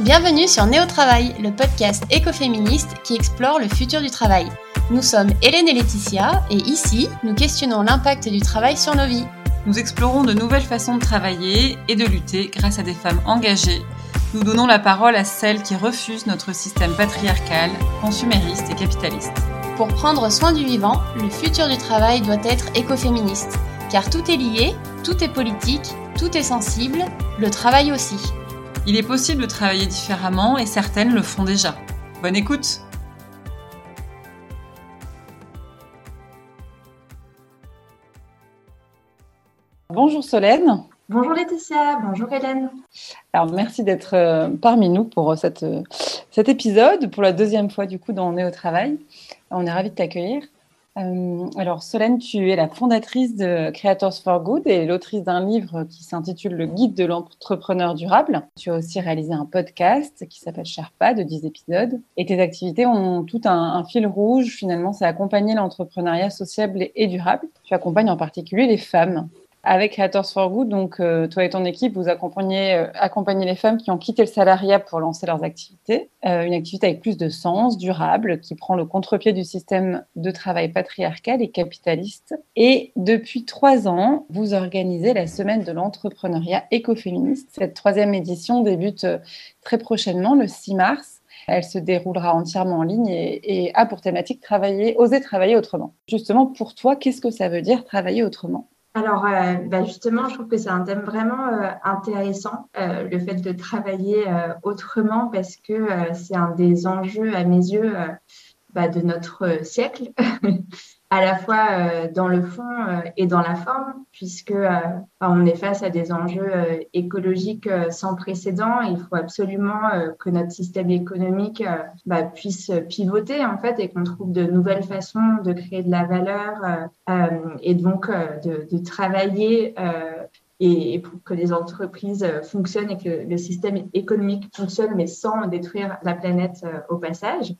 Bienvenue sur Néo Travail, le podcast écoféministe qui explore le futur du travail. Nous sommes Hélène et Laetitia et ici, nous questionnons l'impact du travail sur nos vies. Nous explorons de nouvelles façons de travailler et de lutter grâce à des femmes engagées. Nous donnons la parole à celles qui refusent notre système patriarcal, consumériste et capitaliste. Pour prendre soin du vivant, le futur du travail doit être écoféministe. Car tout est lié, tout est politique, tout est sensible, le travail aussi. Il est possible de travailler différemment et certaines le font déjà. Bonne écoute Bonjour Solène. Bonjour Laetitia, bonjour Hélène. Alors merci d'être euh, parmi nous pour euh, cette, euh, cet épisode, pour la deuxième fois du coup dans On est au travail. On est ravis de t'accueillir. Euh, alors, Solène, tu es la fondatrice de Creators for Good et l'autrice d'un livre qui s'intitule Le guide de l'entrepreneur durable. Tu as aussi réalisé un podcast qui s'appelle Sherpa de 10 épisodes. Et tes activités ont tout un, fil rouge. Finalement, c'est accompagner l'entrepreneuriat sociable et durable. Tu accompagnes en particulier les femmes avec Creators for Good, donc euh, toi et ton équipe, vous accompagnez, euh, accompagnez les femmes qui ont quitté le salariat pour lancer leurs activités. Euh, une activité avec plus de sens, durable, qui prend le contre-pied du système de travail patriarcal et capitaliste. Et depuis trois ans, vous organisez la semaine de l'entrepreneuriat écoféministe. Cette troisième édition débute très prochainement, le 6 mars. Elle se déroulera entièrement en ligne et, et, a pour thématique travailler, oser travailler autrement. Justement, pour toi, qu'est-ce que ça veut dire travailler autrement? Alors, euh, bah, justement, je trouve que c'est un thème vraiment euh, intéressant, euh, le fait de travailler autrement, parce que c'est un des enjeux, à mes yeux, bah, de notre siècle. à la fois euh, dans le fond euh, et dans la forme, puisque euh, on est face à des enjeux écologiques sans précédent. Il faut absolument que notre système économique bah, puisse pivoter en fait et qu'on trouve de nouvelles façons de créer de la valeur et donc de, de travailler et pour que les entreprises fonctionnent et que le système économique fonctionne, mais sans détruire la planète au passage.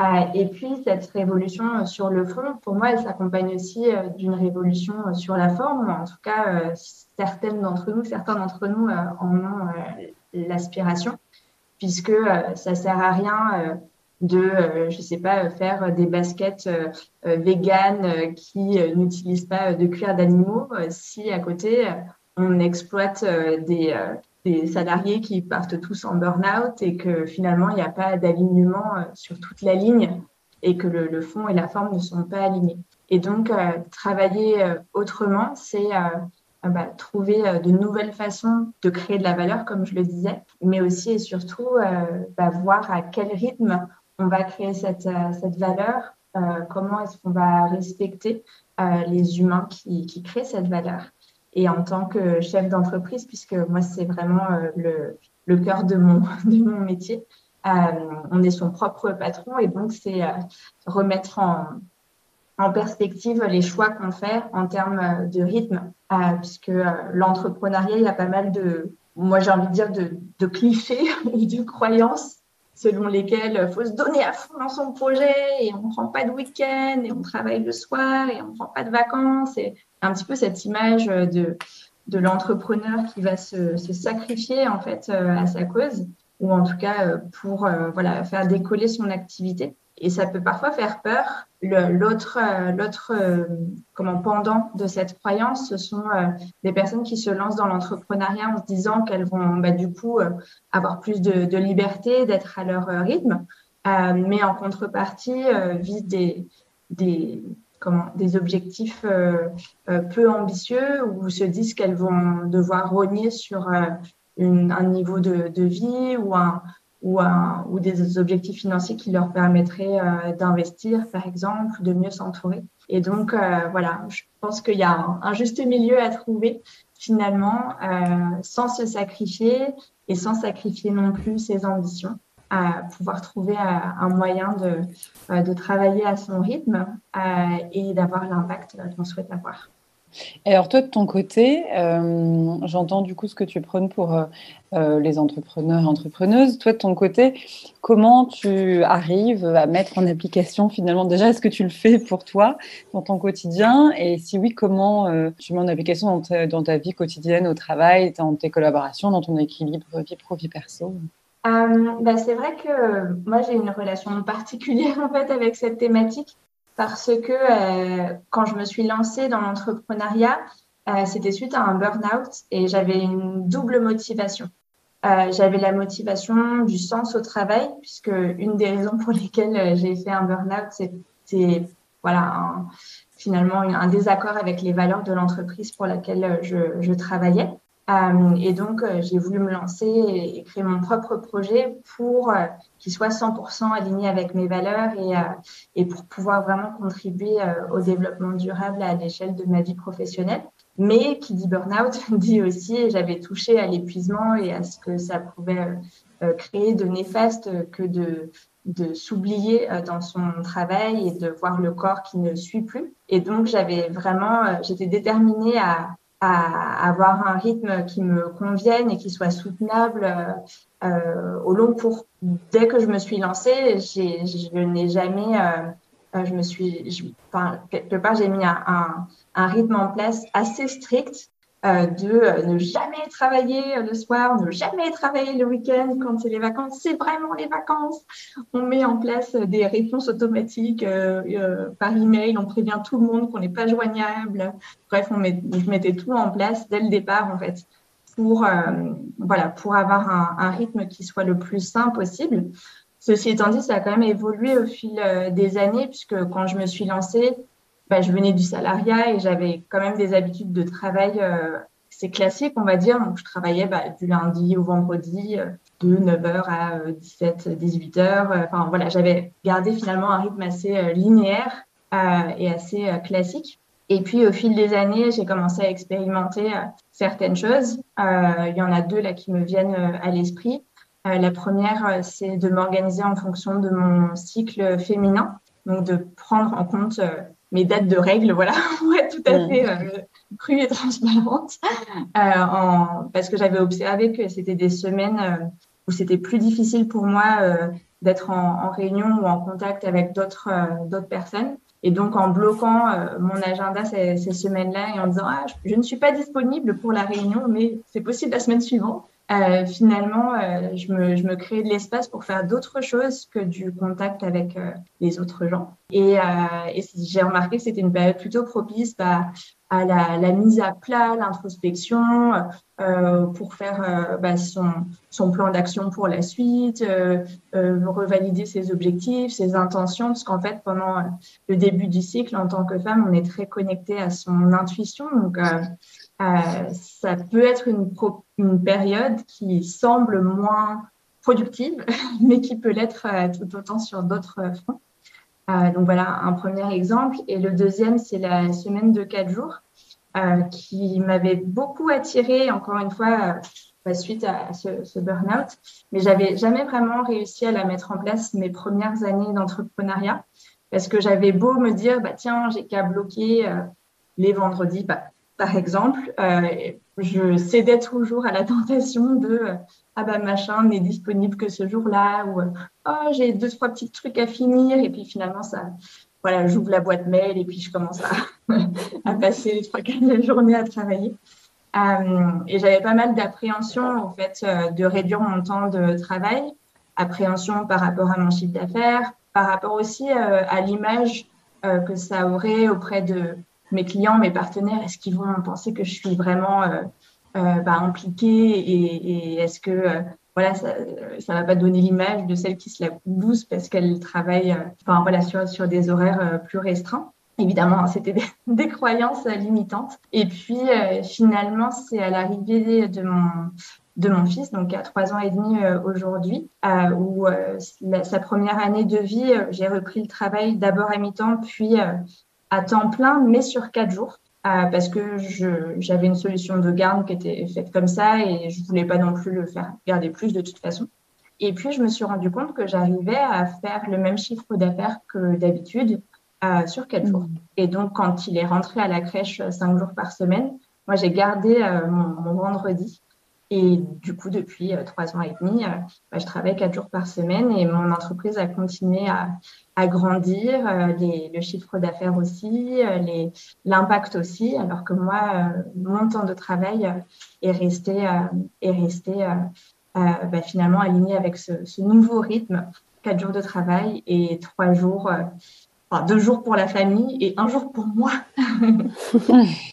Euh, et puis, cette révolution sur le fond, pour moi, elle s'accompagne aussi euh, d'une révolution sur la forme. En tout cas, euh, certaines d'entre nous, certains d'entre nous en ont l'aspiration, puisque ça sert à rien de, je sais pas, faire des baskets véganes qui n'utilisent pas de cuir d'animaux si à côté on exploite des des salariés qui partent tous en burn-out et que finalement, il n'y a pas d'alignement euh, sur toute la ligne et que le, fond et la forme ne sont pas alignés. Et donc, euh, travailler euh, autrement, c'est bah, trouver de nouvelles façons de créer de la valeur, comme je le disais, mais aussi et surtout bah, voir à quel rythme on va créer cette, cette valeur, comment est-ce qu'on va respecter les humains qui, qui créent cette valeur et en tant que chef d'entreprise, puisque moi, c'est vraiment euh, le, le cœur de mon, de mon métier. Euh, on est son propre patron et donc c'est euh, remettre en, en perspective les choix qu'on fait en termes de rythme, puisque l'entrepreneuriat, il y a pas mal de, moi j'ai envie de dire, de, de clichés et de croyances selon lesquelles il faut se donner à fond dans son projet et on ne prend pas de week-end et on travaille le soir et on ne prend pas de vacances. Et un petit peu cette image de, de l'entrepreneur qui va se, se, sacrifier en fait euh, à sa cause ou en tout cas euh, pour euh, voilà, faire décoller son activité. Et ça peut parfois faire peur. L'autre, l'autre, comment pendant de cette croyance, ce sont des personnes qui se lancent dans l'entrepreneuriat en se disant qu'elles vont bah, du coup avoir plus de, liberté, d'être à leur rythme, mais en contrepartie visent des, des, comment, des objectifs euh, euh, peu ambitieux ou se disent qu'elles vont devoir rogner sur euh, un niveau de, de, vie ou, un, ou, un, ou des objectifs financiers qui leur permettraient d'investir, par exemple, de mieux s'entourer. Et donc, voilà, je pense qu'il y a un, juste milieu à trouver finalement, sans se sacrifier et sans sacrifier non plus ses ambitions à pouvoir trouver euh, un moyen de, euh, de travailler à son rythme euh, et d'avoir l'impact qu'on souhaite avoir. Alors toi, de ton côté, j'entends du coup ce que tu prônes pour les entrepreneurs et entrepreneuses. Toi, de ton côté, comment tu arrives à mettre en application finalement déjà, est-ce que tu le fais pour toi dans ton quotidien? Et si oui, comment tu mets en application dans ta, dans ta, vie quotidienne au travail, dans tes collaborations, dans ton équilibre vie pro, vie perso? Bah, C'est vrai que moi, j'ai une relation particulière en fait avec cette thématique parce que quand je me suis lancée dans l'entrepreneuriat, c'était suite à un burn-out et j'avais une double motivation. Euh, j'avais la motivation du sens au travail, puisque une des raisons pour lesquelles euh, j'ai fait un burn-out, c'était voilà, finalement un désaccord avec les valeurs de l'entreprise pour laquelle euh, je, je travaillais. Euh, et donc, j'ai voulu me lancer et, créer mon propre projet pour qu'il soit 100% aligné avec mes valeurs et, pour pouvoir vraiment contribuer au développement durable à l'échelle de ma vie professionnelle. Mais qui dit burn-out dit aussi, j'avais touché à l'épuisement et à ce que ça pouvait euh, euh, créer de néfaste que de, de s'oublier euh, dans son travail et de voir le corps qui ne suit plus. Et donc, j'avais vraiment, j'étais déterminée à, à avoir un rythme qui me convienne et qui soit soutenable euh, au long cours. Dès que je me suis lancée, je n'ai jamais euh, je me suis, enfin, quelque part, j'ai mis un, un, rythme en place assez strict euh, de euh, ne jamais travailler le soir, ne jamais travailler le week-end quand c'est les vacances. C'est vraiment les vacances. On met en place des réponses automatiques euh, par email. On prévient tout le monde qu'on n'est pas joignable. Bref, on met, je mettais tout en place dès le départ, en fait, pour voilà, pour avoir un, un rythme qui soit le plus sain possible. Ceci étant dit, ça a quand même évolué au fil euh, des années, puisque quand je me suis lancée, bah, je venais du salariat et j'avais quand même des habitudes de travail euh, c'est classique, on va dire. Donc, je travaillais bah, du lundi au vendredi euh, de 9h à 17, 18h. Enfin, voilà, j'avais gardé finalement un rythme assez linéaire et assez classique. Et puis, au fil des années, j'ai commencé à expérimenter certaines choses. Il y en a deux là qui me viennent à l'esprit. Euh, la première, euh, c'est de m'organiser en fonction de mon cycle féminin, donc de prendre en compte euh, mes dates de règles, voilà, pour être tout à fait crue et transparente, en, parce que j'avais observé que c'était des semaines où c'était plus difficile pour moi d'être en, en, réunion ou en contact avec d'autres d'autres personnes. Et donc, en bloquant mon agenda ces, ces semaines-là et en disant, ah, je, je, ne suis pas disponible pour la réunion, mais c'est possible la semaine suivante, euh, finalement, euh, je, me, je me créais de l'espace pour faire d'autres choses que du contact avec euh, les autres gens. Et, et j'ai remarqué que c'était une période plutôt propice à, à la, mise à plat, l'introspection, pour faire bah, son, son, plan d'action pour la suite, revalider ses objectifs, ses intentions, parce qu'en fait, pendant le début du cycle, en tant que femme, on est très connecté à son intuition. Donc, ça peut être une, une, période qui semble moins productive, mais qui peut l'être euh, tout autant sur d'autres fronts. Euh, donc voilà un premier exemple. Et le deuxième, c'est la semaine de quatre jours, qui m'avait beaucoup attirée, encore une fois, suite à ce, ce burn-out. Mais j'avais jamais vraiment réussi à la mettre en place mes premières années d'entrepreneuriat, parce que j'avais beau me dire, bah tiens, j'ai qu'à bloquer les vendredis, bah, par exemple, euh, je cédais toujours à la tentation de euh, ah bah machin n'est disponible que ce jour-là ou oh j'ai deux trois petits trucs à finir et puis finalement ça voilà j'ouvre la boîte mail et puis je commence à, passer les trois quarts de la journée à travailler. Euh, et j'avais pas mal d'appréhension en fait de réduire mon temps de travail. Appréhension par rapport à mon chiffre d'affaires par rapport aussi à l'image que ça aurait auprès de mes clients, mes partenaires, est-ce qu'ils vont penser que je suis vraiment euh, euh, bah, impliquée et, est-ce que euh, voilà, ça ne va pas donner l'image de celle qui se la parce qu'elle travaille enfin, voilà, sur, sur des horaires plus restreints? Évidemment, c'était des, des, croyances limitantes. Et puis, finalement, c'est à l'arrivée de mon, de mon fils, donc à trois ans et demi aujourd'hui, où sa première année de vie, j'ai repris le travail d'abord à mi-temps, puis à temps plein, mais sur quatre jours. Euh, parce que j'avais une solution de garde qui était faite comme ça et je voulais pas non plus le faire garder plus de toute façon. Et puis, je me suis rendu compte que j'arrivais à faire le même chiffre d'affaires que d'habitude euh, sur quatre jours. Mmh. Et donc, quand il est rentré à la crèche cinq jours par semaine, moi, j'ai gardé euh, mon, mon, vendredi et du coup, depuis euh, trois ans et demi, euh, bah, je travaille quatre jours par semaine et mon entreprise a continué à, grandir, euh, le chiffre d'affaires aussi, l'impact aussi, alors que moi, mon temps de travail est resté, est resté bah, finalement aligner avec ce, ce, nouveau rythme, quatre jours de travail et trois jours, enfin, deux jours pour la famille et un jour pour moi.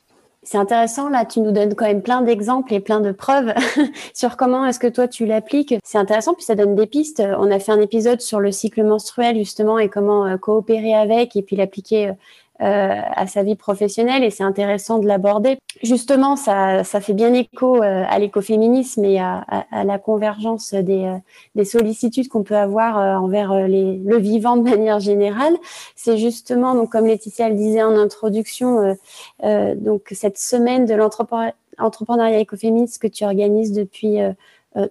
C'est intéressant, là, tu nous donnes quand même plein d'exemples et plein de preuves sur comment est-ce que toi tu l'appliques. C'est intéressant, puis ça donne des pistes. On a fait un épisode sur le cycle menstruel, justement, et comment euh, coopérer avec et puis l'appliquer euh, euh, à sa vie professionnelle et c'est intéressant de l'aborder. Justement, ça, ça fait bien écho euh, à l'écoféminisme et à, à, la convergence des, euh, des sollicitudes qu'on peut avoir envers les, le vivant de manière générale. C'est justement, donc comme Laetitia le disait en introduction, donc cette semaine de l'entrepreneuriat écoféministe que tu organises depuis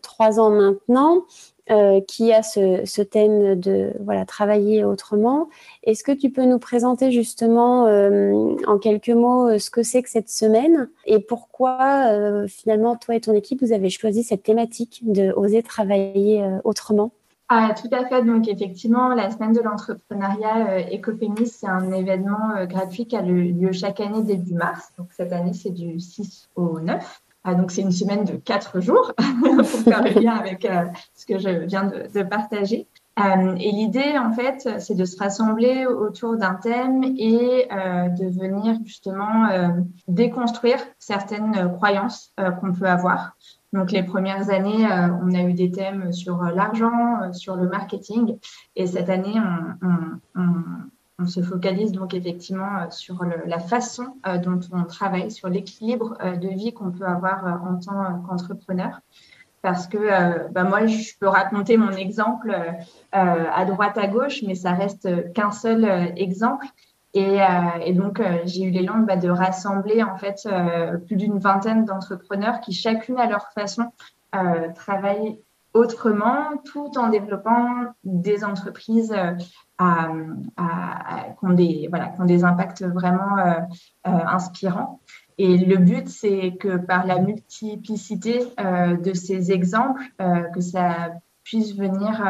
trois ans maintenant. Euh, qui a ce, thème de voilà travailler autrement. Est-ce que tu peux nous présenter justement euh, en quelques mots euh, ce que c'est que cette semaine et pourquoi finalement toi et ton équipe vous avez choisi cette thématique de oser travailler autrement? Ah, tout à fait. Donc, effectivement, la semaine de l'entrepreneuriat écoféministe, c'est un événement gratuit qui a lieu chaque année début mars. Donc, cette année, c'est du 6 au 9. Ah, donc, c'est une semaine de quatre jours pour faire le lien avec euh, ce que je viens de, partager. Euh, et l'idée, en fait, c'est de se rassembler autour d'un thème et euh, de venir justement déconstruire certaines croyances qu'on peut avoir. Donc, les premières années, on a eu des thèmes sur l'argent, sur le marketing. Et cette année, on, se focalise donc effectivement euh, sur la façon euh, dont on travaille, sur l'équilibre euh, de vie qu'on peut avoir en tant qu'entrepreneur. Parce que bah moi, je peux raconter mon exemple à droite, à gauche, mais ça reste qu'un seul exemple. Et, donc, j'ai eu l'élan bah, de rassembler en fait plus d'une vingtaine d'entrepreneurs qui, chacune à leur façon, travaillent autrement, tout en développant des entreprises à, qui, ont des, voilà, qui des impacts vraiment euh, euh, inspirants. Et le but, c'est que par la multiplicité euh, de ces exemples, que ça puisse venir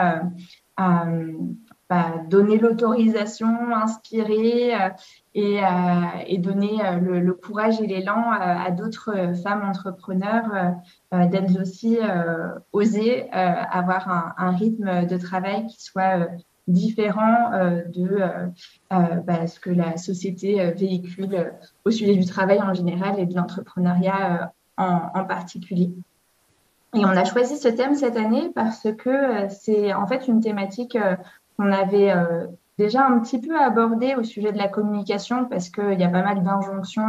bah, donner l'autorisation, inspirer et, donner le, courage et l'élan à d'autres femmes entrepreneurs d'elles aussi oser avoir un, rythme de travail qui soit différent euh, de euh, euh, bah, ce que la société véhicule au sujet du travail en général et de l'entrepreneuriat en, particulier. Et on a choisi ce thème cette année parce que c'est en fait une thématique qu'on avait déjà un petit peu abordée au sujet de la communication parce qu'il y a pas mal d'injonctions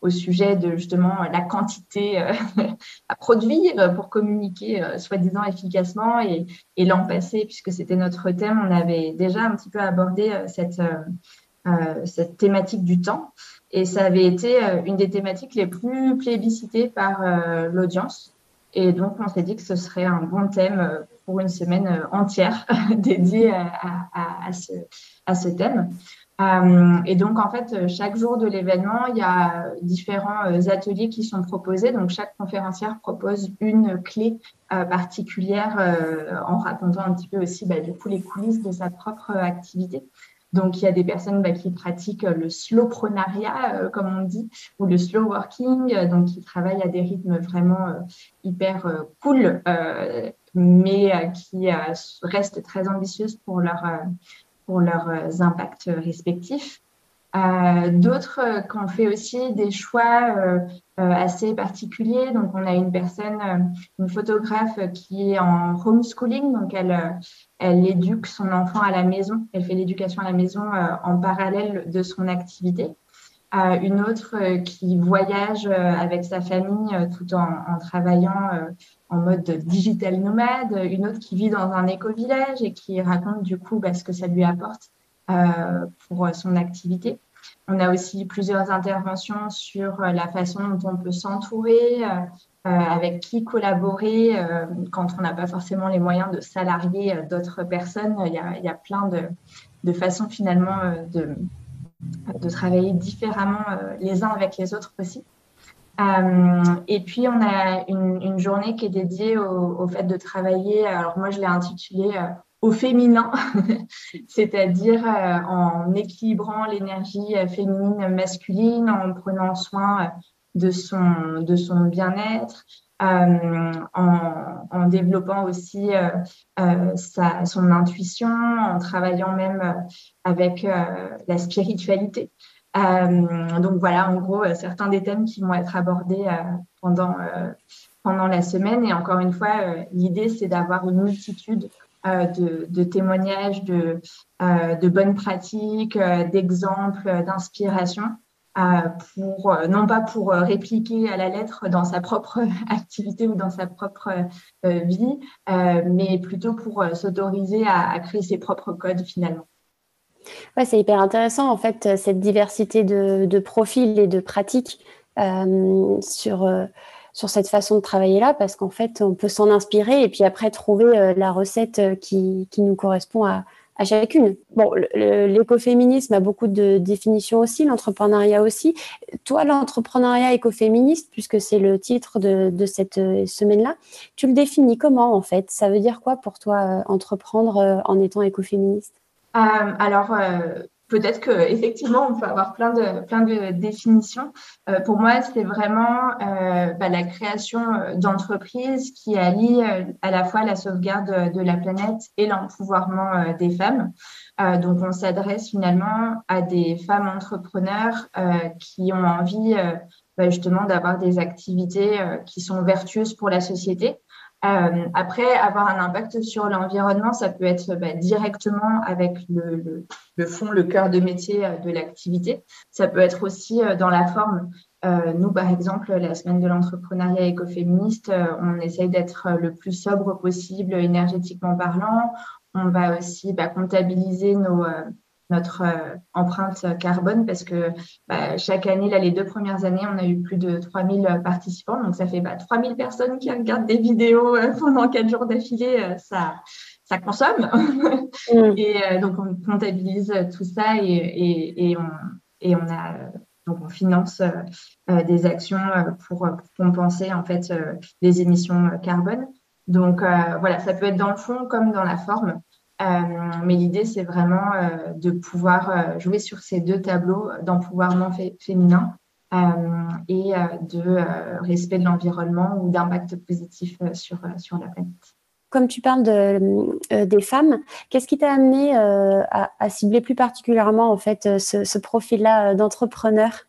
au sujet de justement la quantité euh, à produire pour communiquer euh, soi-disant efficacement. Et, l'an passé, puisque c'était notre thème, on avait déjà un petit peu abordé euh, cette, cette thématique du temps. Et ça avait été une des thématiques les plus plébiscitées par l'audience. Et donc, on s'est dit que ce serait un bon thème pour une semaine entière dédiée à, à, ce, à ce thème. Euh, et donc, en fait, chaque jour de l'événement, il y a différents euh, ateliers qui sont proposés. Donc, chaque conférencière propose une clé euh, particulière en racontant un petit peu aussi, bah, du coup, les coulisses de sa propre activité. Donc, il y a des personnes bah, qui pratiquent le slowprenariat, comme on dit, ou le slow working, donc qui travaillent à des rythmes vraiment hyper cool, mais qui restent très ambitieuses pour leur pour leurs euh, impacts respectifs. Euh, d'autres euh, qui ont fait aussi des choix assez particuliers. Donc, on a une personne, une photographe qui est en homeschooling, donc elle, elle éduque son enfant à la maison, elle fait l'éducation à la maison en parallèle de son activité. une autre qui voyage avec sa famille tout en travaillant en mode digital nomade, une autre qui vit dans un éco-village et qui raconte du coup bah, ce que ça lui apporte euh, pour son activité. On a aussi plusieurs interventions sur la façon dont on peut s'entourer, euh, euh, avec qui collaborer quand on n'a pas forcément les moyens de salarier d'autres personnes. Il y, a, plein de, de façons finalement de, de travailler différemment les uns avec les autres aussi. Euh, et puis, on a une, une, journée qui est dédiée au, au, fait de travailler. Alors, moi, je l'ai intitulée euh, au féminin, c'est-à-dire euh, en équilibrant l'énergie euh, féminine masculine, en prenant soin de son, de son bien-être, en, développant aussi sa, son intuition, en travaillant même avec la spiritualité. Donc voilà, en gros, certains des thèmes qui vont être abordés pendant, pendant la semaine. Et encore une fois, l'idée, c'est d'avoir une multitude de, témoignages, de, bonnes pratiques, d'exemples, d'inspiration pour, euh, non pas pour euh, répliquer à la lettre dans sa propre activité ou dans sa propre euh, vie, mais plutôt pour s'autoriser à, créer ses propres codes finalement. Ouais, c'est hyper intéressant en fait cette diversité de, de profils et de pratiques sur sur cette façon de travailler là parce qu'en fait on peut s'en inspirer et puis après trouver la recette qui, nous correspond à, chacune. Bon, l'écoféminisme a beaucoup de définitions aussi, l'entrepreneuriat aussi. Toi, l'entrepreneuriat écoféministe, puisque c'est le titre de, cette euh, semaine-là, tu le définis comment en fait? Ça veut dire quoi pour toi euh, entreprendre euh, en étant écoféministe? Alors, peut-être que effectivement on peut avoir plein de plein de définitions. Euh, pour moi, c'est vraiment euh, bah, la création euh, d'entreprises qui allient à la fois la sauvegarde de, la planète et l'empouvoirment des femmes. donc, on s'adresse finalement à des femmes entrepreneurs qui ont envie bah, justement d'avoir des activités qui sont vertueuses pour la société. Euh, après, avoir un impact sur l'environnement, ça peut être bah, directement avec le, fond, le cœur de métier euh, de l'activité. Ça peut être aussi euh, dans la forme. nous, par exemple, la semaine de l'entrepreneuriat écoféministe, on essaye d'être le plus sobre possible énergétiquement parlant. On va aussi bah, comptabiliser nos, notre euh, empreinte carbone parce que bah, chaque année, là, les deux premières années, on a eu plus de 3000 participants. Donc, ça fait bah, 3000 personnes qui regardent des vidéos euh, pendant quatre jours d'affilée. Euh, ça, ça consomme. Mm. et donc, on comptabilise tout ça et, et, et, on, et on a donc on finance des actions pour, compenser en fait les émissions carbone. Donc voilà, ça peut être dans le fond comme dans la forme. Euh, mais l'idée, c'est vraiment euh, de pouvoir euh, jouer sur ces deux tableaux d'empouvoirment féminin et de respect de l'environnement ou d'impact positif sur, sur la planète. Comme tu parles de, des femmes, qu'est-ce qui t'a amené à, cibler plus particulièrement en fait ce, profil-là d'entrepreneur?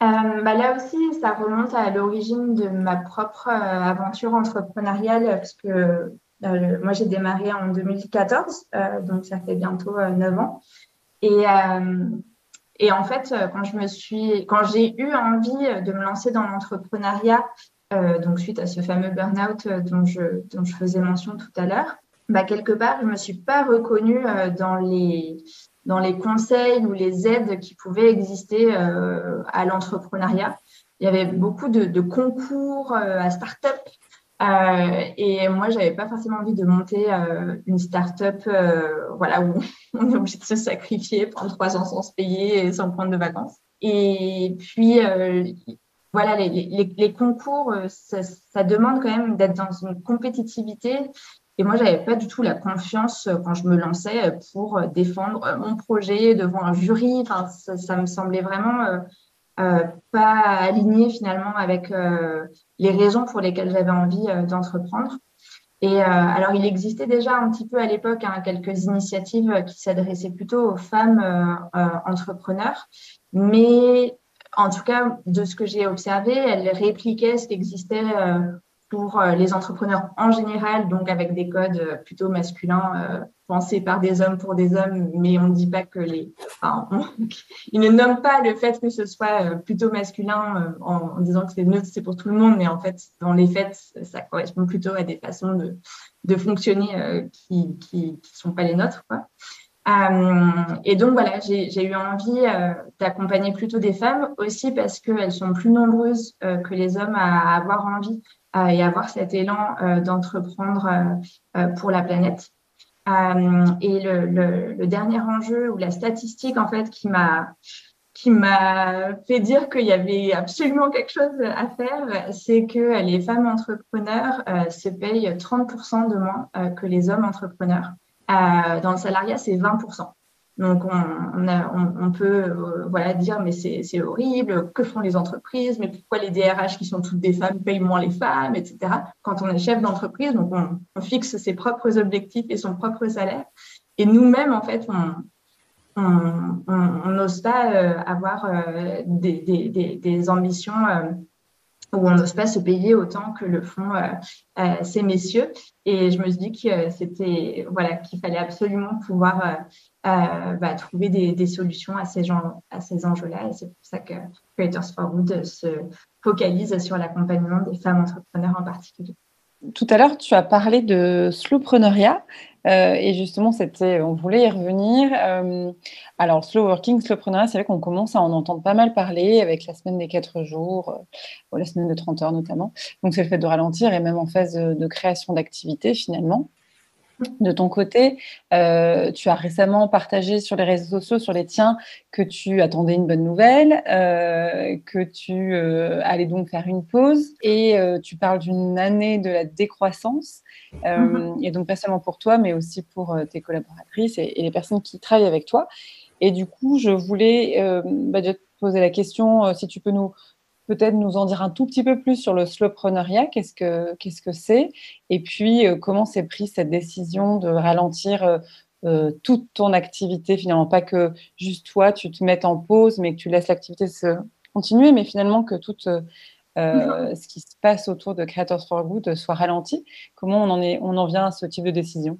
Bah Là aussi, ça remonte à l'origine de ma propre aventure entrepreneuriale, parce que euh, moi, j'ai démarré en 2014, euh, donc ça fait bientôt 9 euh, ans. Et, et en fait, quand je me suis, quand j'ai eu envie de me lancer dans l'entrepreneuriat, donc suite à ce fameux burn-out dont je, faisais mention tout à l'heure, bah, quelque part, je ne me suis pas reconnue dans, les, dans les conseils ou les aides qui pouvaient exister à l'entrepreneuriat. Il y avait beaucoup de, de concours à start-up euh, et moi, j'avais pas forcément envie de monter euh, une start-up euh, voilà, où on est obligé de se sacrifier, pendant trois ans sans se payer et sans prendre de vacances. Et puis, voilà, les, concours, ça, demande quand même d'être dans une compétitivité. Et moi, j'avais pas du tout la confiance quand je me lançais pour défendre mon projet devant un jury. Enfin, ça me semblait vraiment euh, pas aligné finalement avec euh, les raisons pour lesquelles j'avais envie euh, d'entreprendre. Et alors, il existait déjà un petit peu à l'époque hein, quelques initiatives qui s'adressaient plutôt aux femmes entrepreneurs, mais en tout cas, de ce que j'ai observé, elles répliquaient ce qui existait pour les entrepreneurs en général, donc avec des codes plutôt masculins pensé par des hommes pour des hommes, mais on ne dit pas que les. Enfin, ils ne nomment pas le fait que ce soit euh, plutôt masculin euh, en, disant que c'est neutre, c'est pour tout le monde, mais en fait, dans les faits, ça correspond plutôt à des façons de, fonctionner euh, qui ne qui, sont pas les nôtres. Et donc voilà, j'ai eu envie d'accompagner plutôt des femmes aussi parce qu'elles sont plus nombreuses que les hommes à, à avoir envie et avoir cet élan d'entreprendre pour la planète. Euh, et le, le, dernier enjeu ou la statistique en fait qui m'a qui m'a fait dire qu'il y avait absolument quelque chose à faire, c'est que les femmes entrepreneurs euh, se payent 30% de moins euh, que les hommes entrepreneurs. Dans le salariat, c'est 20%. Donc, on, peut euh, voilà, dire, mais c'est horrible, que font les entreprises, mais pourquoi les DRH qui sont toutes des femmes payent moins les femmes, etc. Quand on est chef d'entreprise, donc on, fixe ses propres objectifs et son propre salaire. Et nous-mêmes, en fait, on n'ose pas euh, avoir euh, des, ambitions où on n'ose pas se payer autant que le font ces messieurs. Et je me suis dit que c'était voilà qu'il fallait absolument pouvoir bah, trouver des, solutions à ces, gens, ces enjeux-là. Et c'est pour ça que Creators for Good se focalise sur l'accompagnement des femmes entrepreneurs en particulier. Tout à l'heure, tu as parlé de slowpreneuriat. Euh, et justement, c'était, on voulait y revenir. Euh, alors, slow working, slowpreneuriat, c'est vrai qu'on commence à en entendre pas mal parler avec la semaine des 4 jours, euh, la semaine de 30 heures notamment. Donc, c'est le fait de ralentir et même en phase de création d'activité finalement. De ton côté, euh, tu as récemment partagé sur les réseaux sociaux, sur les tiens, que tu attendais une bonne nouvelle, euh, que tu euh, allais donc faire une pause et tu parles d'une année de la décroissance. Mm-hmm. Et donc pas seulement pour toi, mais aussi pour tes collaboratrices et, les personnes qui travaillent avec toi. Et du coup, je voulais bah, te poser la question si tu peux nous peut-être nous en dire un tout petit peu plus sur le slowpreneuriat, qu'est-ce que qu'est-ce que c'est, et puis euh, comment s'est prise cette décision de ralentir euh, euh, toute ton activité, finalement, pas que juste toi, tu te mettes en pause, mais que tu laisses l'activité se continuer, mais finalement que tout ce qui se passe autour de Creators for Good soit ralenti. Comment on en, est, on en vient à ce type de décision?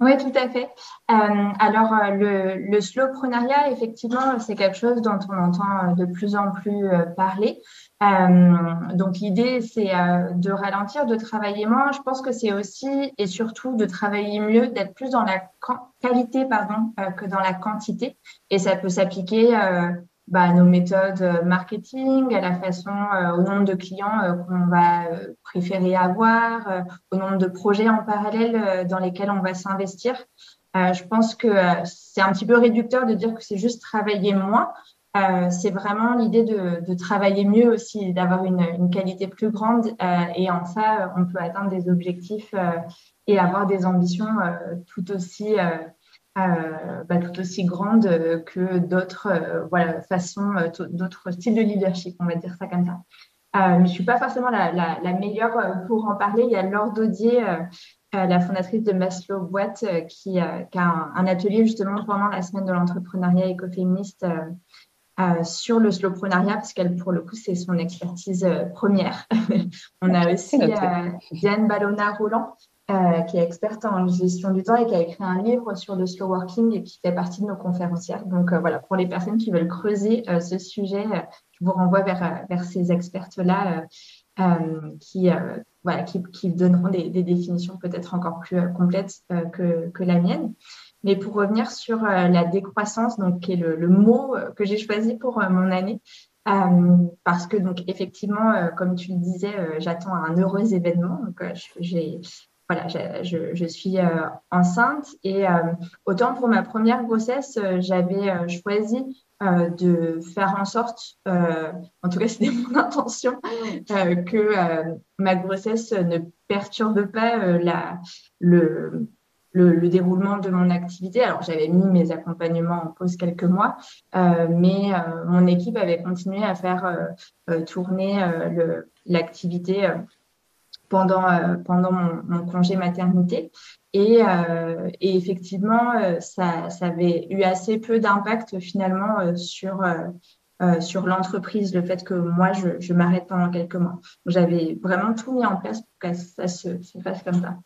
Oui, tout à fait. Euh, alors, euh, le, le effectivement, c'est quelque chose dont on entend euh, de plus en plus parler. donc, l'idée, c'est de ralentir, de travailler moins. Je pense que c'est aussi et surtout de travailler mieux, d'être plus dans la qualité pardon, que dans la quantité. Et ça peut s'appliquer bah, nos méthodes euh, marketing, à la façon, euh, au nombre de clients euh, qu'on va préférer avoir, au nombre de projets en parallèle dans lesquels on va s'investir. je pense que c'est un petit peu réducteur de dire que c'est juste travailler moins. c'est vraiment l'idée de, de, travailler mieux aussi, d'avoir une, une, qualité plus grande et en ça, on peut atteindre des objectifs et avoir des ambitions tout aussi euh, bah, tout aussi grande que d'autres euh, voilà, façons, euh, d'autres styles de leadership, on va dire ça comme ça. mais je ne suis pas forcément la, la, meilleure pour en parler. Il y a Laure Daudier, la fondatrice de Maslow Boîte, qui, qui, a un, atelier justement pendant la semaine de l'entrepreneuriat écoféministe sur le slowpreneuriat, parce qu'elle, pour le coup, c'est son expertise première. On a aussi Diane Ballona-Roland, euh, qui est experte en gestion du temps et qui a écrit un livre sur le slow working et qui fait partie de nos conférencières. Donc euh, voilà, pour les personnes qui veulent creuser euh, ce sujet, je vous renvoie vers, vers ces expertes-là qui, voilà, qui, qui, donneront des, définitions peut-être encore plus complètes que, que, la mienne. Mais pour revenir sur la décroissance, donc qui est le, le mot que j'ai choisi pour mon année, parce que donc effectivement, comme tu le disais, j'attends un heureux événement. Donc j'ai voilà, je, suis euh, enceinte et euh, autant pour ma première grossesse, euh, j'avais choisi de faire en sorte, en tout cas c'était mon intention, que ma grossesse ne perturbe pas la, le, le, déroulement de mon activité. Alors, j'avais mis mes accompagnements en pause quelques mois, mais mon équipe avait continué à faire tourner l'activité pendant, euh, pendant mon, congé maternité. Et, euh, et effectivement, euh, ça, ça, avait eu assez peu d'impact finalement sur, sur l'entreprise, le fait que moi, je, je m'arrête pendant quelques mois. J'avais vraiment tout mis en place pour que ça se, se fasse comme ça.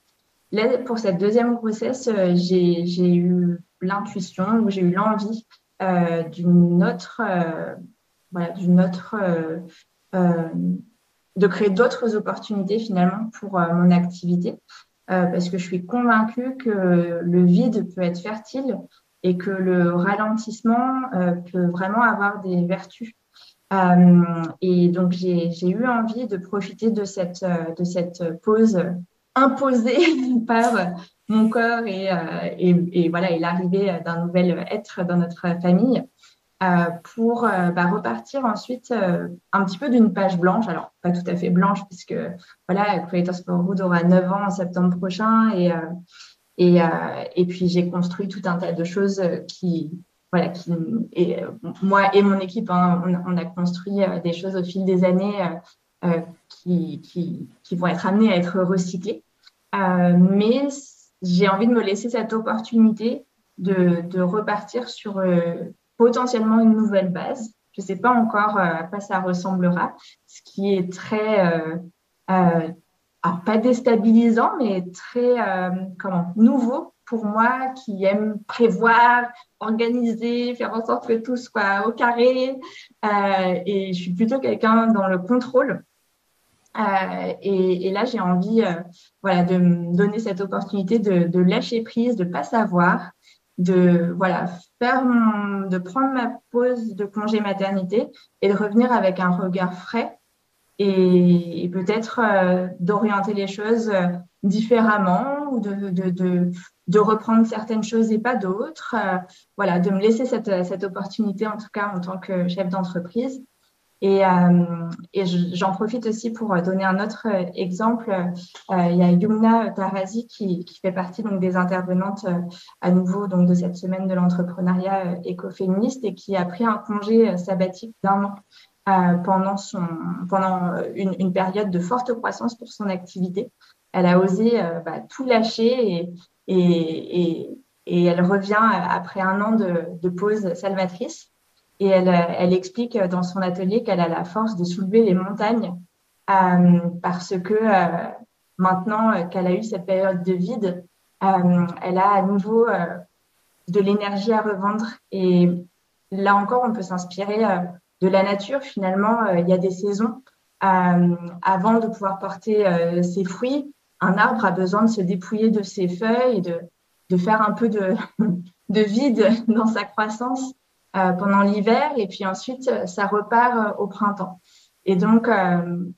Là, pour cette deuxième grossesse, j'ai eu l'intuition ou j'ai eu l'envie d'une autre, voilà, d'une autre de créer d'autres opportunités finalement pour euh, mon activité, euh, parce que je suis convaincue que le vide peut être fertile et que le ralentissement euh, peut vraiment avoir des vertus. et donc j'ai eu envie de profiter de cette, de cette pause imposée par mon corps et, et, et voilà et l'arrivée d'un nouvel être dans notre famille pour euh, bah, repartir ensuite euh, un petit peu d'une page blanche. Alors, pas tout à fait blanche, puisque voilà, Creators for Good aura 9 ans en septembre prochain et, Et, et puis j'ai construit tout un tas de choses qui, voilà, qui, et, moi et mon équipe, hein, on, a construit des choses au fil des années qui, qui, qui, vont être amenées à être recyclées. mais j'ai envie de me laisser cette opportunité de, de repartir sur potentiellement une nouvelle base. Je ne sais pas encore à quoi ça ressemblera, ce qui est très euh, alors pas déstabilisant, mais très euh, comment nouveau pour moi qui aime prévoir, organiser, faire en sorte que tout soit au carré. Euh, et je suis plutôt quelqu'un dans le contrôle. Euh, et, et, là, j'ai envie voilà, de me donner cette opportunité de, de lâcher prise, de pas savoir, de voilà faire mon, de prendre ma pause de congé maternité et de revenir avec un regard frais et, peut-être euh, d'orienter les choses euh, différemment ou de, de, de, de, reprendre certaines choses et pas d'autres. Euh, voilà, de me laisser cette, cette, opportunité, en tout cas en tant que chef d'entreprise. Et, et j'en profite aussi pour donner un autre exemple. il y a Yumna Tarazi qui, qui, fait partie donc, des intervenantes à nouveau donc, de cette semaine de l'entrepreneuriat écoféministe et qui a pris un congé sabbatique d'un an euh, pendant, son, pendant une, une, période de forte croissance pour son activité. Elle a osé euh, bah, tout lâcher et, et, et, et, elle revient après un an de, de pause salvatrice. Et elle, elle, explique dans son atelier qu'elle a la force de soulever les montagnes euh, parce que euh, maintenant qu'elle a eu cette période de vide, euh, elle a à nouveau de l'énergie à revendre. Et là encore, on peut s'inspirer de la nature, finalement, euh, il y a des saisons. Euh, avant de pouvoir porter euh, ses fruits, un arbre a besoin de se dépouiller de ses feuilles et de, faire un peu de vide dans sa croissance pendant l'hiver et puis ensuite ça repart au printemps. Et donc,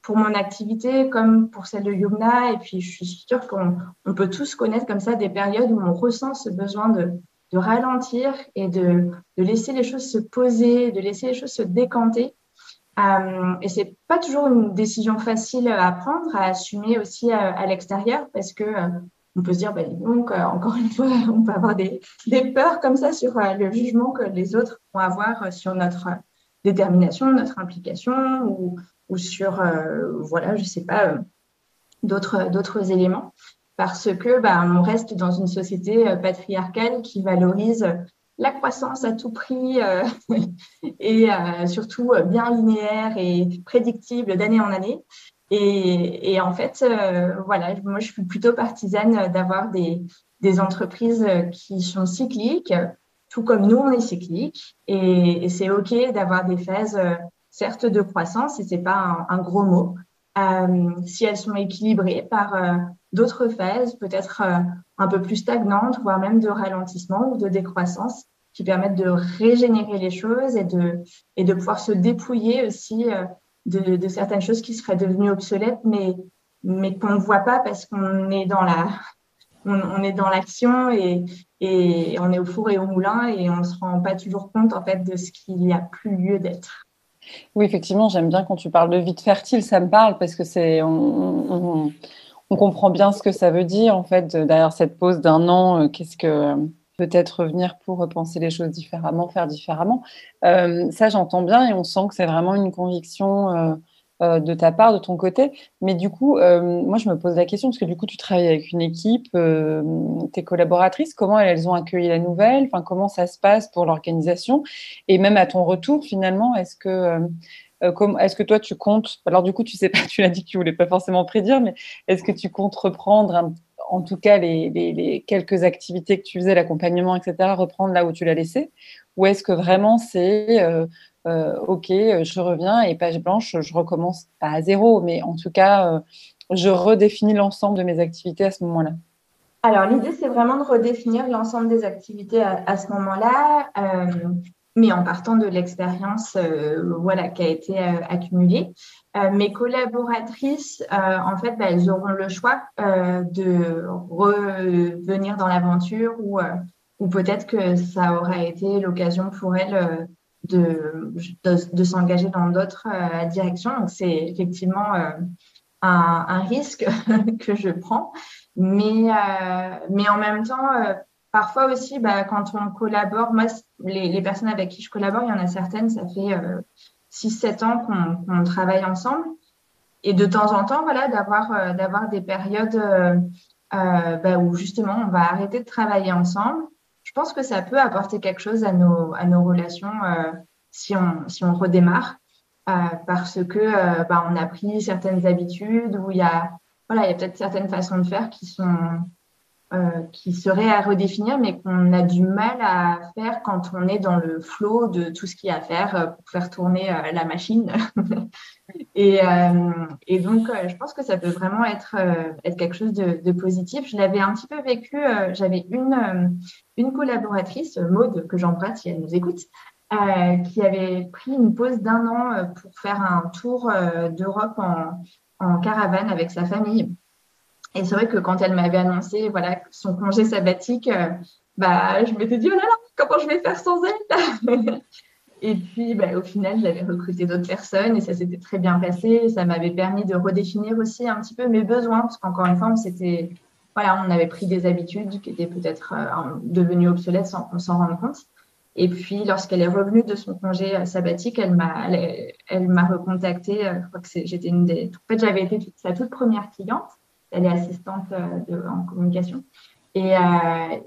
pour mon activité, comme pour celle de Yumna, et puis je suis sûre qu'on on peut tous connaître comme ça des périodes où on ressent ce besoin de, ralentir et de, laisser les choses se poser, de laisser les choses se décanter. Euh, et c'est pas toujours une décision facile à prendre, à assumer aussi à, l'extérieur, parce que euh, on peut se dire, bah, donc, euh, encore une fois, on peut avoir des, peurs comme ça sur euh, le jugement que les autres vont avoir sur notre détermination, notre implication, ou, sur, voilà, je sais pas, d'autres d'autres éléments parce que bah, on reste dans une société euh, patriarcale qui valorise la croissance à tout prix euh, et euh, surtout euh, bien linéaire et prédictible d'année en année. Et, et en fait, euh, voilà, moi je suis plutôt partisane d'avoir des, des entreprises qui sont cycliques, tout comme nous on est cyclique. Et, c'est ok d'avoir des phases certes de croissance et c'est pas un, gros mot si elles sont équilibrées par d'autres phases, peut-être euh, un peu plus stagnantes, voire même de ralentissement ou de décroissance, qui permettent de régénérer les choses et de, et de pouvoir se dépouiller aussi euh, de, certaines choses qui seraient devenues obsolètes, mais, mais qu'on ne voit pas parce qu'on est dans la, on, est dans l'action et, et on est au four et au moulin et on ne se rend pas toujours compte en fait de ce qu'il n'y a plus lieu d'être. Oui, effectivement, j'aime bien quand tu parles de vide fertile, ça me parle parce que c'est on comprend bien ce que ça veut dire, en fait, derrière cette pause d'un an, euh, qu'est-ce que peut-être revenir pour repenser les choses différemment, faire différemment. Euh, ça, j'entends bien et on sent que c'est vraiment une conviction euh, euh, de ta part, de ton côté. Mais du coup, moi, je me pose la question parce que du coup, tu travailles avec une équipe, tes collaboratrices, comment elles ont accueilli la nouvelle? Enfin, comment ça se passe pour l'organisation? Et même à ton retour, finalement, est-ce que est-ce que toi, tu comptes, alors du coup, tu sais pas, tu l'as dit que tu voulais pas forcément prédire, mais est-ce que tu comptes reprendre, en tout cas, les, quelques activités que tu faisais, l'accompagnement, etc., reprendre là où tu l'as laissé? Ou est-ce que vraiment c'est, euh, euh, OK, je reviens et page blanche, je recommence pas à zéro, mais en tout cas, euh, je redéfinis l'ensemble de mes activités à ce moment-là? Alors, l'idée, c'est vraiment de redéfinir l'ensemble des activités à, à ce moment-là. Euh, mais en partant de l'expérience euh, voilà, qui a été euh, accumulée. Euh, mes collaboratrices, euh, en fait, bah, elles auront le choix euh, de revenir dans l'aventure ou, peut-être que ça aura été l'occasion pour elles de, de, de s'engager dans d'autres directions. Donc, c'est effectivement un, risque que je prends. Mais, mais en même temps, parfois aussi, bah, quand on collabore, moi, les, personnes avec qui je collabore, il y en a certaines, ça fait 6-7 ans qu'on travaille ensemble. Et de temps en temps, voilà, d'avoir d'avoir des périodes bah, où justement on va arrêter de travailler ensemble. Je pense que ça peut apporter quelque chose à nos, à nos relations si, on, si on redémarre. Euh, parce que euh, bah, on a pris certaines habitudes où il y a voilà il y a peut-être certaines façons de faire qui sont euh, qui seraient à redéfinir, mais qu'on a du mal à faire quand on est dans le flot de tout ce qu'il y a à faire pour faire tourner la machine. et, et, donc, je pense que ça peut vraiment être, être quelque chose de, de positif. Je l'avais un petit peu vécu. J'avais une, une collaboratrice, Maude, que j'embrasse si elle nous écoute, euh, qui avait pris une pause d'un an euh, pour faire un tour euh, d'Europe en, caravane avec sa famille. Et c'est vrai que quand elle m'avait annoncé voilà, son congé sabbatique, bah, je m'étais dit, oh là là, comment je vais faire sans elle? Et puis, bah, au final, j'avais recruté d'autres personnes et ça s'était très bien passé. Ça m'avait permis de redéfinir aussi un petit peu mes besoins, parce qu'encore une fois, on, voilà, on avait pris des habitudes qui étaient peut-être devenues obsolètes sans qu'on s'en rende compte. Et puis, lorsqu'elle est revenue de son congé euh, sabbatique, elle m'a, elle, m'a recontactée. Euh, je crois que j'étais une des. En fait, j'avais été sa toute première cliente. Elle est assistante euh, en communication. Et,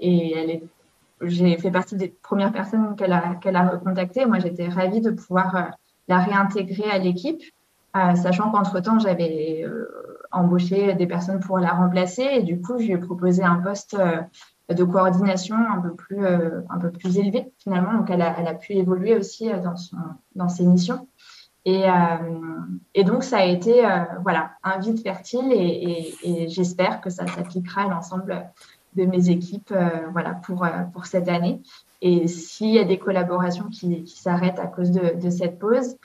et elle est, j'ai fait partie des premières personnes qu'elle a, qu'elle a recontactées. Moi, j'étais ravie de pouvoir la réintégrer à l'équipe, sachant qu'entre-temps, j'avais embauché des personnes pour la remplacer. Et du coup, je lui ai proposé un poste de coordination un peu plus, euh, un peu plus élevée finalement. Donc elle a, elle a pu évoluer aussi euh, dans, son, dans ses missions. Et, euh, et, donc, ça a été voilà, un vide fertile et, et, j'espère que ça s'appliquera à l'ensemble de mes équipes voilà, pour, pour cette année. Et s'il y a des collaborations qui, qui s'arrêtent à cause de, de cette pause,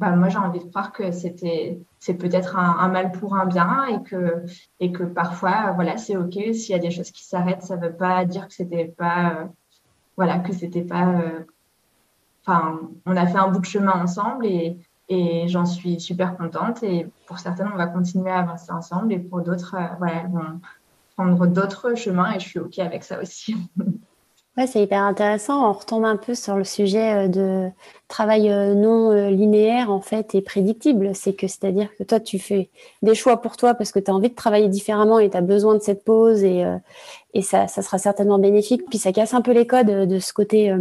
bah, moi j'ai envie de croire que c'était c'est peut-être un, mal pour un bien et que et que parfois voilà c'est ok s'il y a des choses qui s'arrêtent ça veut pas dire que c'était pas euh, voilà que c'était pas euh, on a fait un bout de chemin ensemble et j'en suis super contente et pour certaines on va continuer à avancer ensemble et pour d'autres euh, voilà vont prendre d'autres chemins et je suis ok avec ça aussi Ouais, c'est hyper intéressant. On retombe un peu sur le sujet euh, de travail euh, non linéaire en fait et prédictible. C'est que c'est-à-dire que toi, tu fais des choix pour toi parce que tu as envie de travailler différemment et tu as besoin de cette pause et, ça sera certainement bénéfique. Puis ça casse un peu les codes de ce côté.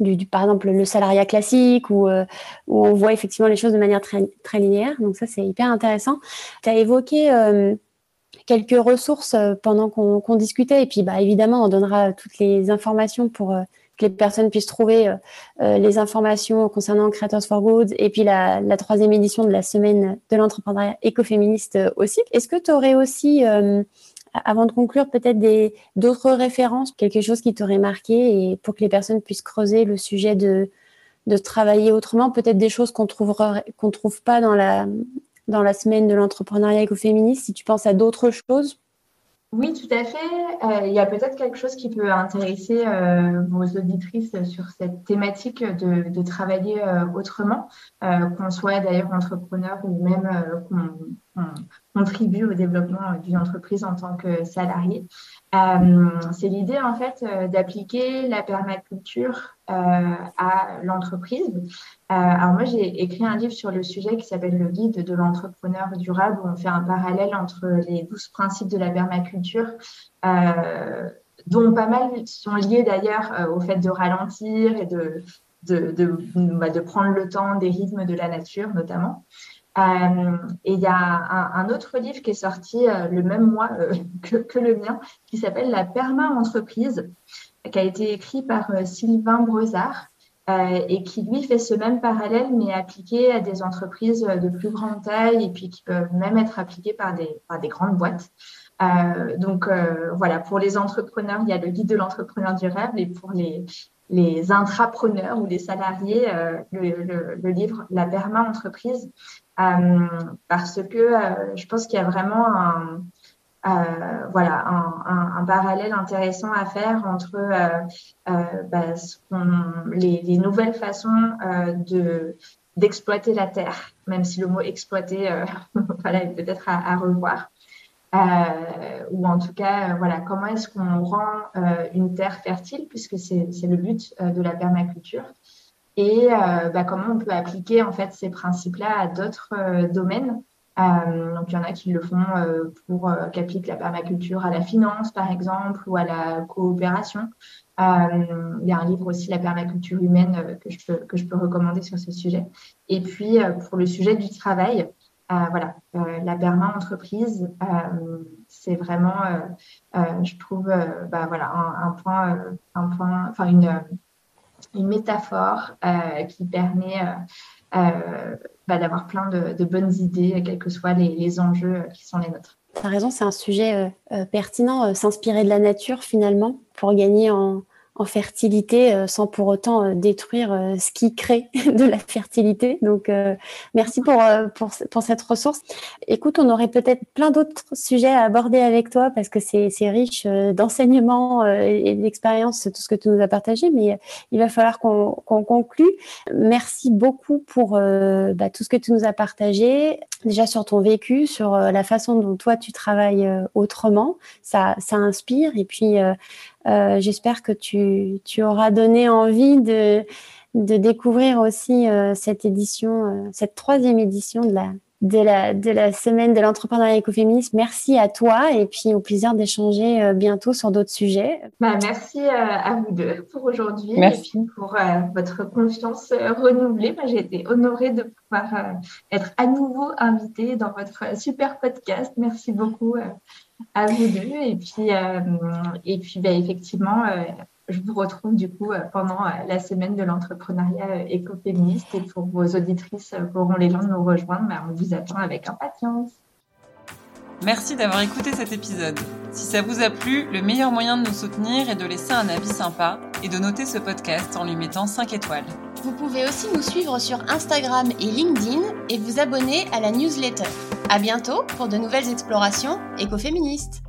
Du, par exemple le salariat classique où, où on voit effectivement les choses de manière très, très linéaire. Donc ça, c'est hyper intéressant. Tu as évoqué quelques ressources euh, pendant qu'on discutait. Et puis, bah, évidemment, on donnera toutes les informations pour euh, que les personnes puissent trouver euh, les informations concernant Creators for Good et puis la, troisième édition de la semaine de l'entrepreneuriat écoféministe aussi. Est-ce que tu aurais aussi, avant de conclure, peut-être d'autres références, quelque chose qui t'aurait marqué et pour que les personnes puissent creuser le sujet de, de travailler autrement, peut-être des choses qu'on qu'on trouve pas dans la, dans la semaine de l'entrepreneuriat écoféministe, si tu penses à d'autres choses oui, tout à fait. Euh, il y a peut-être quelque chose qui peut intéresser euh, vos auditrices sur cette thématique de, travailler euh, autrement, qu'on soit d'ailleurs entrepreneur ou même qu'on contribue au développement d'une entreprise en tant que salarié. C'est l'idée en fait d'appliquer la permaculture à l'entreprise. alors moi, j'ai écrit un livre sur le sujet qui s'appelle Le guide de l'entrepreneur durable, où on fait un parallèle entre les douze principes de la permaculture, euh, dont pas mal sont liés d'ailleurs euh, au fait de ralentir et bah, de, prendre le temps des rythmes de la nature notamment. Euh, et il y a un, autre livre qui est sorti le même mois que, que, le mien, qui s'appelle La Perma-entreprise, qui a été écrit par Sylvain Brezard. et qui lui fait ce même parallèle, mais appliqué à des entreprises de plus grande taille et puis qui peuvent même être appliquées par des, grandes boîtes. Euh, donc euh, voilà, pour les entrepreneurs, il y a le guide de l'entrepreneur durable et pour les, intrapreneurs ou les salariés, euh, le, livre La Perma Entreprise, parce que je pense qu'il y a vraiment un, voilà, un, parallèle intéressant à faire entre bah, les, les, nouvelles façons de d'exploiter la terre, même si le mot exploiter, voilà, est peut-être à, revoir. ou en tout cas, voilà, comment est-ce qu'on rend une terre fertile, puisque c'est le but de la permaculture, et bah, comment on peut appliquer en fait ces principes-là à d'autres domaines? Euh, donc, il y en a qui le font euh, pour euh, qu'applique la permaculture à la finance, par exemple, ou à la coopération. il y a un livre aussi, La permaculture humaine, que, je peux, que je peux recommander sur ce sujet. Et puis, pour le sujet du travail, voilà, la perma-entreprise, c'est vraiment, je trouve, bah, voilà, un, point, un point, enfin une, une métaphore qui permet euh, bah, d'avoir plein de, bonnes idées, quels que soient les, enjeux qui sont les nôtres. Tu as raison, c'est un sujet euh, pertinent, s'inspirer de la nature finalement pour gagner en, en fertilité euh, sans pour autant euh, détruire euh, ce qui crée de la fertilité. Donc, merci pour, pour, pour, cette ressource. Écoute, on aurait peut-être plein d'autres sujets à aborder avec toi parce que c'est riche d'enseignements et d'expériences, tout ce que tu nous as partagé, mais il va falloir qu'on conclue. Merci beaucoup pour bah, tout ce que tu nous as partagé, déjà sur ton vécu, sur la façon dont toi tu travailles autrement. Ça, ça inspire et puis j'espère que tu, tu, auras donné envie de, de découvrir aussi euh, cette édition, euh, cette troisième édition de la, de la, de la semaine de l'entrepreneuriat écoféministe. Merci à toi et puis au plaisir d'échanger bientôt sur d'autres sujets. Bah, merci à vous deux pour aujourd'hui et puis pour votre confiance renouvelée. J'ai été honorée de pouvoir être à nouveau invitée dans votre super podcast. Merci beaucoup à vous deux. Et puis, euh, et puis bah, effectivement, euh, je vous retrouve du coup euh, pendant la semaine de l'entrepreneuriat écoféministe. Et pour vos auditrices qui auront l'élan de nous rejoindre, bah, on vous attend avec impatience. Merci d'avoir écouté cet épisode. Si ça vous a plu, le meilleur moyen de nous soutenir est de laisser un avis sympa et de noter ce podcast en lui mettant 5 étoiles. Vous pouvez aussi nous suivre sur Instagram et LinkedIn et vous abonner à la newsletter. À bientôt pour de nouvelles explorations écoféministes.